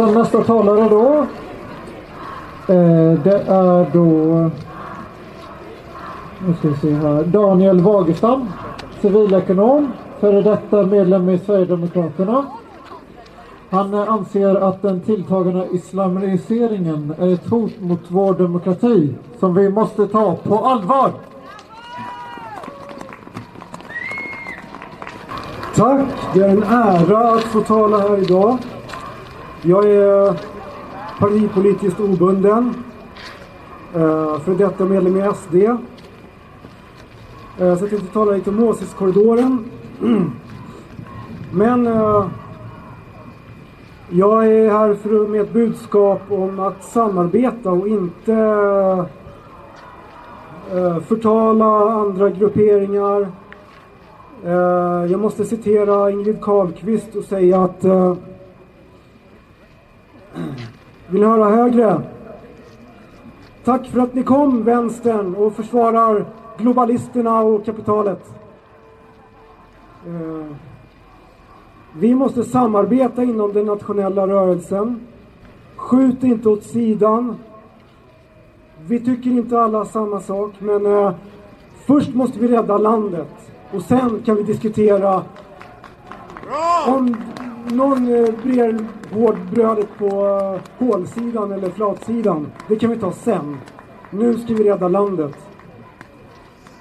som nästa talare då. Eh, det är då... Nu ska vi se här. Daniel Wagerstam, civilekonom, före detta medlem i Sverigedemokraterna. Han anser att den tilltagande islamiseringen är ett hot mot vår demokrati som vi måste ta på allvar. Tack! Det är en ära att få tala här idag. Jag är partipolitiskt obunden. Eh, för detta medlem i SD. Eh, så jag tänkte tala lite om åsiktskorridoren. Men eh, jag är här för, med ett budskap om att samarbeta och inte förtala andra grupperingar. Jag måste citera Ingrid Carlqvist och säga att vill ni höra högre? Tack för att ni kom, vänstern, och försvarar globalisterna och kapitalet. Eh, vi måste samarbeta inom den nationella rörelsen. Skjut inte åt sidan. Vi tycker inte alla samma sak, men eh, först måste vi rädda landet. Och sen kan vi diskutera om någon eh, brer hårdbrödet på eh, hålsidan eller flatsidan. Det kan vi ta sen. Nu ska vi rädda landet.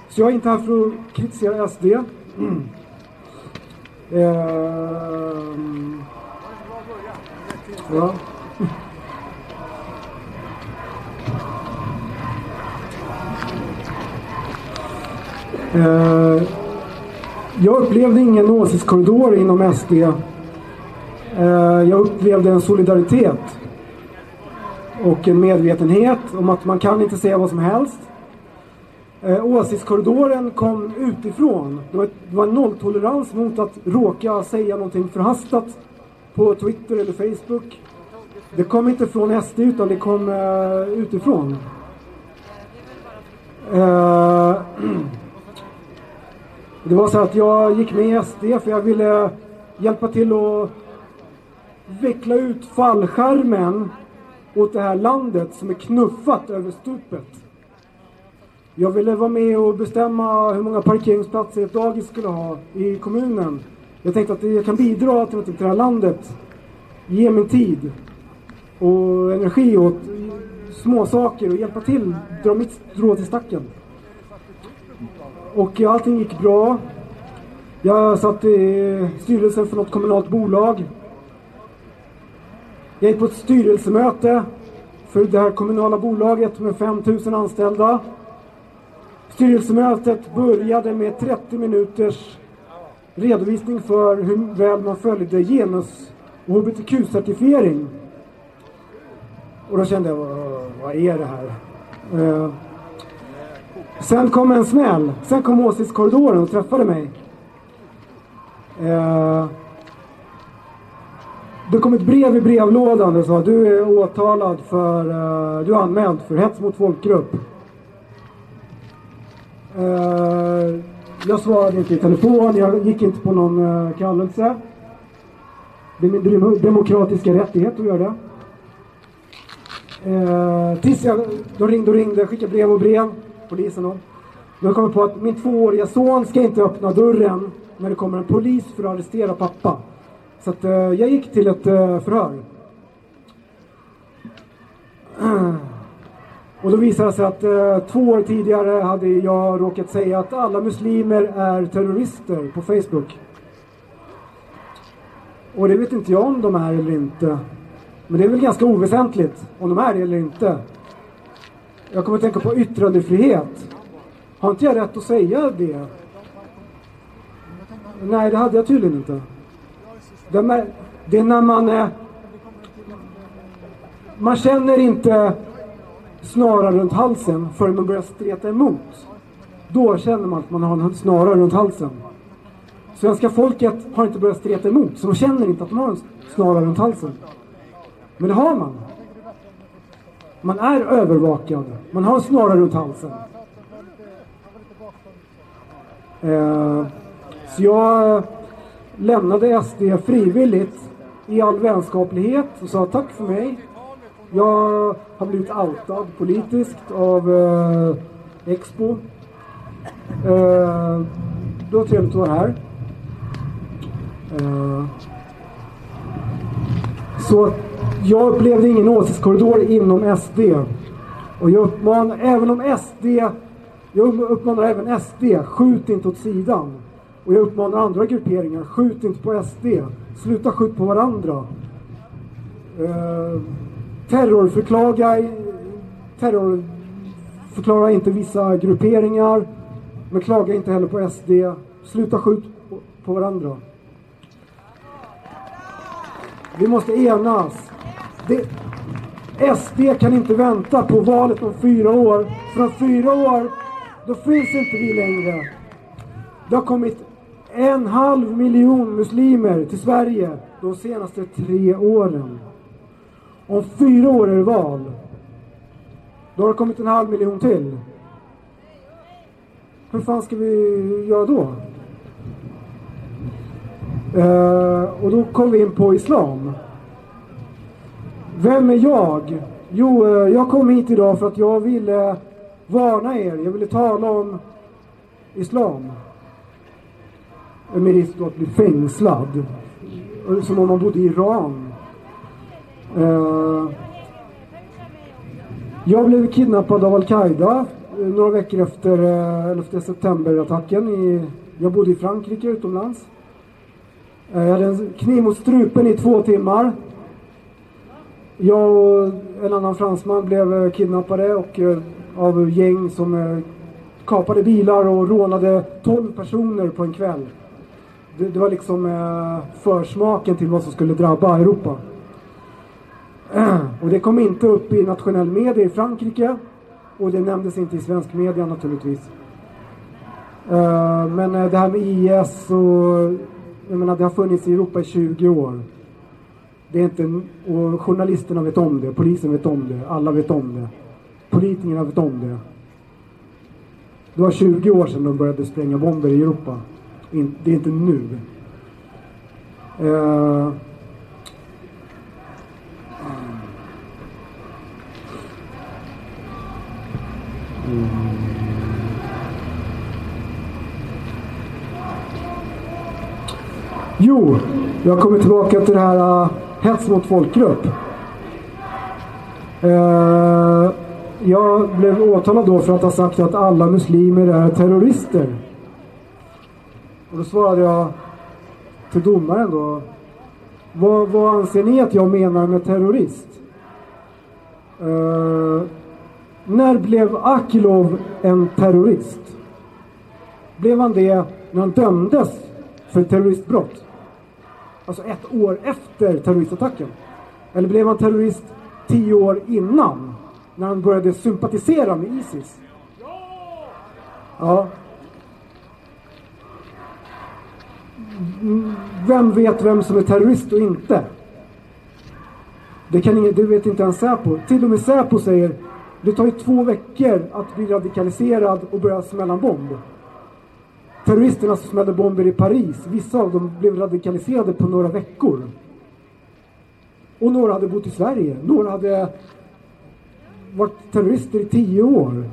Så jag är inte här för att kritisera SD. Mm. Ehm. Ja. Ehm. Jag upplevde ingen åsiktskorridor inom SD. Eh, jag upplevde en solidaritet och en medvetenhet om att man kan inte säga vad som helst. Eh, åsiktskorridoren kom utifrån. Det var, det var nolltolerans mot att råka säga någonting förhastat på Twitter eller Facebook. Det kom inte från SD utan det kom eh, utifrån. Det var så att jag gick med i SD för jag ville hjälpa till att veckla ut fallskärmen åt det här landet som är knuffat över stupet. Jag ville vara med och bestämma hur många parkeringsplatser ett dagis skulle ha i kommunen. Jag tänkte att jag kan bidra till det här landet. Ge min tid och energi åt små saker och hjälpa till, dra mitt strå till stacken. Och allting gick bra. Jag satt i styrelsen för något kommunalt bolag. Jag gick på ett styrelsemöte för det här kommunala bolaget med 5000 anställda. Styrelsemötet började med 30 minuters redovisning för hur väl man följde genus och hbtq-certifiering. Och då kände jag, vad är det här? Eh, sen kom en smäll. Sen kom åsiktskorridoren och träffade mig. Eh, det kom ett brev i brevlådan där det sa du är åtalad för, uh, du är anmäld för hets mot folkgrupp. Uh, jag svarade inte i telefon, jag gick inte på någon uh, kallelse. Det är min demokratiska rättighet att göra det. Uh, tills jag, de ringde och ringde, skickade brev och brev, polisen då. Då kom jag på att min tvååriga son ska inte öppna dörren när det kommer en polis för att arrestera pappa. Så att, eh, jag gick till ett eh, förhör. Och då visade det sig att eh, två år tidigare hade jag råkat säga att alla muslimer är terrorister på Facebook. Och det vet inte jag om de är eller inte. Men det är väl ganska oväsentligt om de är det eller inte. Jag kommer att tänka på yttrandefrihet. Har inte jag rätt att säga det? Nej, det hade jag tydligen inte. De är, det är när man... Eh, man känner inte snara runt halsen förrän man börjar streta emot. Då känner man att man har en snara runt halsen. Svenska folket har inte börjat streta emot, så de känner inte att de har en snara runt halsen. Men det har man. Man är övervakad. Man har en snara runt halsen. Eh, så jag lämnade SD frivilligt i all vänskaplighet och sa tack för mig. Jag har blivit outad politiskt av eh, Expo. Eh, det var trevligt att vara här. Eh, så jag upplevde ingen åsiktskorridor inom SD. Och jag uppmanar, även om SD, jag uppmanar även SD, skjut inte åt sidan. Och jag uppmanar andra grupperingar, skjut inte på SD. Sluta skjut på varandra. Eh, terrorförklaga, terrorförklara inte vissa grupperingar. Men klaga inte heller på SD. Sluta skjut på, på varandra. Vi måste enas. Det, SD kan inte vänta på valet om fyra år. För om fyra år, då finns inte vi längre. Det har kommit en halv miljon muslimer till Sverige de senaste tre åren. Om fyra år är det val. Då har det kommit en halv miljon till. Hur fan ska vi göra då? Uh, och då kom vi in på islam. Vem är jag? Jo, uh, jag kom hit idag för att jag ville varna er. Jag ville tala om islam. Med risk att bli fängslad. Som om man bodde i Iran. Eh, jag blev kidnappad av Al-Qaida eh, några veckor efter eh, 11 september-attacken. Jag bodde i Frankrike utomlands. Jag hade en kniv mot strupen i två timmar. Jag och en annan fransman blev kidnappade och av gäng som kapade bilar och rånade 12 personer på en kväll. Det, det var liksom eh, försmaken till vad som skulle drabba Europa. Och det kom inte upp i nationell media i Frankrike och det nämndes inte i svensk media naturligtvis. Eh, men eh, det här med IS och jag menar, det har funnits i Europa i 20 år. Det är inte, och journalisterna vet om det, polisen vet om det, alla vet om det. Politikerna vet om det. Det var 20 år sedan de började spränga bomber i Europa. Det är inte nu. Eh, mm. Jo, jag kommer tillbaka till det här uh, hets mot folkgrupp. Uh, jag blev åtalad då för att ha sagt att alla muslimer är terrorister. Och då svarade jag till domaren då. Vad, vad anser ni att jag menar med terrorist? Uh, när blev Akilov en terrorist? Blev han det när han dömdes för terroristbrott? alltså ett år efter terroristattacken? Eller blev han terrorist tio år innan? När han började sympatisera med Isis? Ja. Vem vet vem som är terrorist och inte? Det, kan ingen, det vet inte ens Säpo. Till och med Säpo säger det tar ju två veckor att bli radikaliserad och börja smälla en bomb terroristerna som smällde bomber i Paris, vissa av dem blev radikaliserade på några veckor. Och några hade bott i Sverige, några hade varit terrorister i tio år.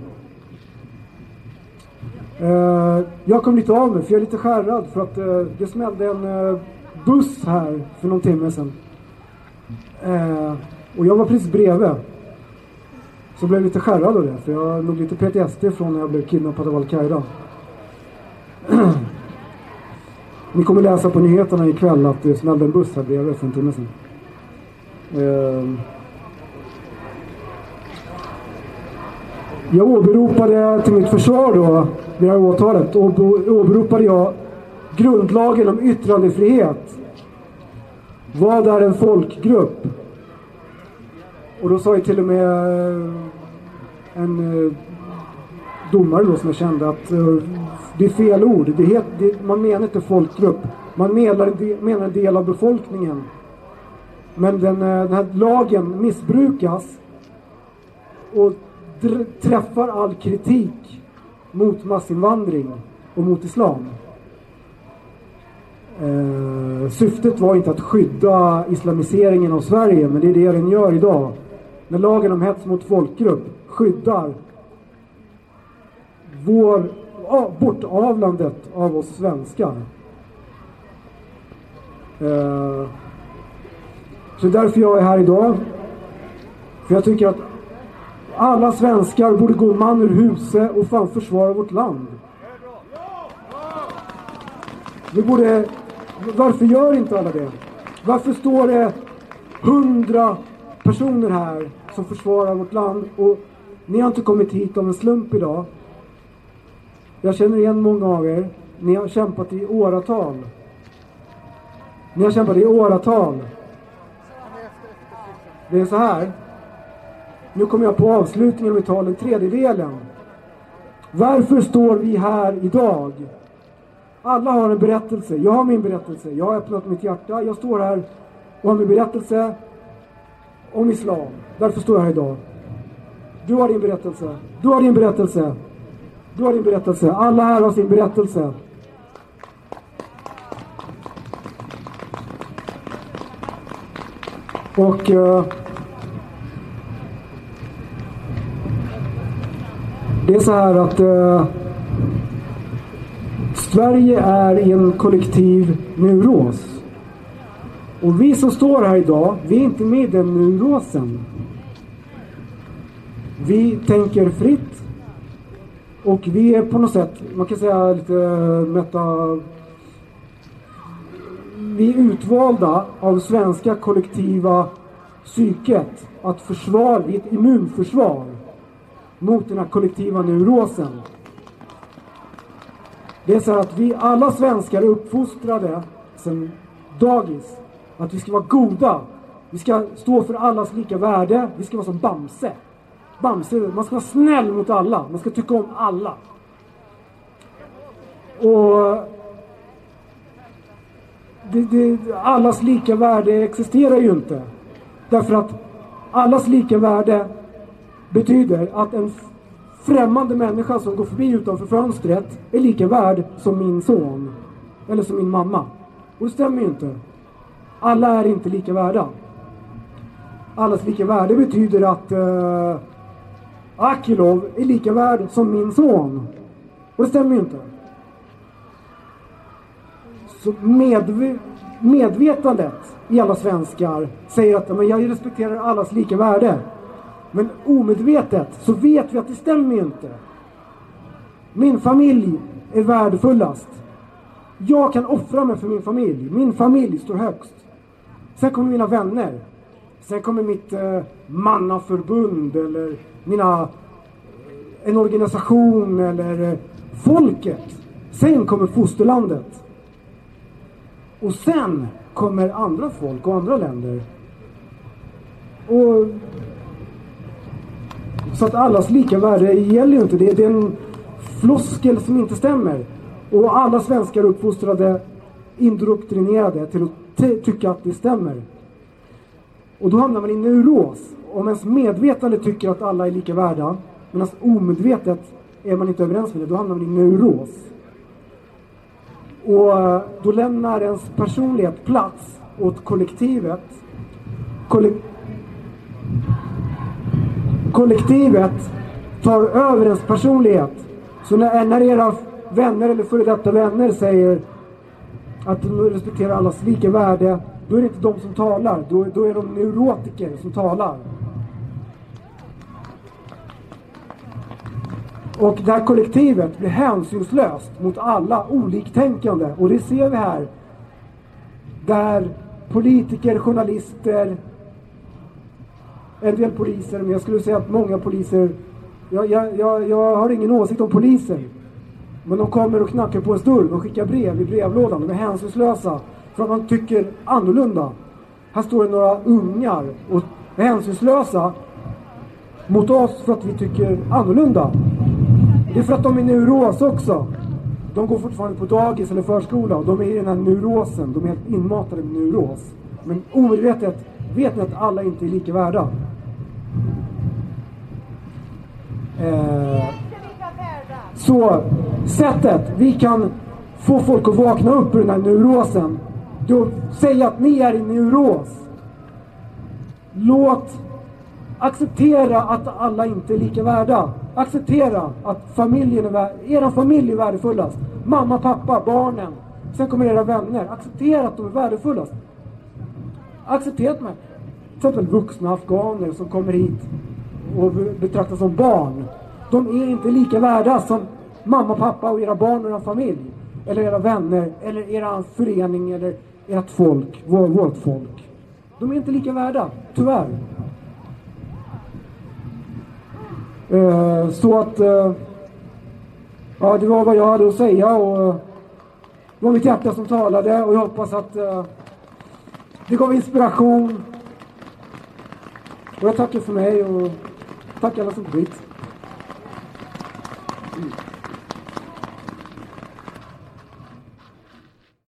Eh, jag kom lite av mig för jag är lite skärrad för att eh, det smällde en eh, buss här för någon timme sedan. Eh, och jag var precis bredvid. Så blev jag lite skärrad av det för jag har nog lite PTSD från när jag blev kidnappad av Al-Qaida. Ni kommer läsa på nyheterna ikväll att det smällde en buss här bredvid för en timme sedan. Ehm. Jag åberopade till mitt försvar då, det här åtalet, åberopade jag grundlagen om yttrandefrihet. Vad är en folkgrupp? Och då sa ju till och med eh, en eh, domare då som jag kände att eh, det är fel ord. Det het, det, man menar inte folkgrupp. Man menar, menar en del av befolkningen. Men den, den här lagen missbrukas och träffar all kritik mot massinvandring och mot islam. Eh, syftet var inte att skydda islamiseringen av Sverige, men det är det den gör idag. När lagen om hets mot folkgrupp skyddar vår, ah, bortavlandet av oss svenskar. Eh, så det är därför jag är här idag. För jag tycker att alla svenskar borde gå man ur huset och fan försvara vårt land. Vi borde... Varför gör inte alla det? Varför står det hundra personer här som försvarar vårt land och ni har inte kommit hit av en slump idag. Jag känner igen många av er. Ni har kämpat i åratal. Ni har kämpat i åratal. Det är så här. Nu kommer jag på avslutningen av talet, den tredjedelen. Varför står vi här idag? Alla har en berättelse. Jag har min berättelse. Jag har öppnat mitt hjärta. Jag står här och har min berättelse om islam. Därför står jag här idag. Du har din berättelse. Du har din berättelse. Du har din berättelse. Alla här har sin berättelse. Och uh, det är så här att eh, Sverige är i en kollektiv neuros. Och vi som står här idag, vi är inte med i den neurosen. Vi tänker fritt. Och vi är på något sätt, man kan säga lite meta... Vi är utvalda av svenska kollektiva psyket att försvara, vi är ett immunförsvar mot den här kollektiva neurosen. Det är så att vi alla svenskar är uppfostrade sedan dagis att vi ska vara goda. Vi ska stå för allas lika värde. Vi ska vara som Bamse. Bamse, man ska vara snäll mot alla. Man ska tycka om alla. Och det, det, allas lika värde existerar ju inte. Därför att allas lika värde betyder att en främmande människa som går förbi utanför fönstret är lika värd som min son. Eller som min mamma. Och det stämmer ju inte. Alla är inte lika värda. Allas lika värde betyder att uh, Akilov är lika värd som min son. Och det stämmer ju inte. Så medve medvetandet i alla svenskar säger att men jag respekterar allas lika värde. Men omedvetet så vet vi att det stämmer ju inte. Min familj är värdefullast. Jag kan offra mig för min familj. Min familj står högst. Sen kommer mina vänner. Sen kommer mitt eh, mannaförbund eller mina, eh, en organisation eller eh, folket. Sen kommer fosterlandet. Och sen kommer andra folk och andra länder. Och så att allas lika värde gäller ju inte. Det, det är en floskel som inte stämmer. Och alla svenskar är uppfostrade, indoktrinerade till att tycka att det stämmer. Och då hamnar man i neuros. Om ens medvetande tycker att alla är lika värda, medan omedvetet är man inte överens med det, då hamnar man i neuros. Och eh, då lämnar ens personlighet plats åt kollektivet. Kolle kollektivet tar över ens personlighet. Så när, när era vänner eller före detta vänner säger att de respekterar allas lika värde, då är det inte de som talar. Då, då är de neurotiker som talar. Och det här kollektivet blir hänsynslöst mot alla oliktänkande. Och det ser vi här. Där politiker, journalister, en del poliser, men jag skulle säga att många poliser, jag, jag, jag, jag har ingen åsikt om poliser. Men de kommer och knackar på en dörr, de skickar brev i brevlådan, de är hänsynslösa för att man tycker annorlunda. Här står det några ungar och är hänsynslösa mot oss för att vi tycker annorlunda. Det är för att de är neuros också. De går fortfarande på dagis eller förskola och de är i den här neurosen. De är helt inmatade med neuros. Men omedvetet vet ni att alla inte är lika värda. Eh, så sättet vi kan få folk att vakna upp ur den här neurosen. då säg att ni är i neuros. Låt acceptera att alla inte är lika värda. Acceptera att familjen är er familj är värdefullast. Mamma, pappa, barnen. Sen kommer era vänner. Acceptera att de är värdefullast. Acceptera att de till exempel vuxna afghaner som kommer hit och betraktas som barn. De är inte lika värda som mamma, pappa och era barn och era familj. Eller era vänner, eller era förening, eller ert folk, vår, vårt folk. De är inte lika värda, tyvärr. Eh, så att... Eh, ja, det var vad jag hade att säga och eh, det var mitt hjärta som talade och jag hoppas att eh, det gav inspiration. Och jag tackar för mig och tackar alla som kommit.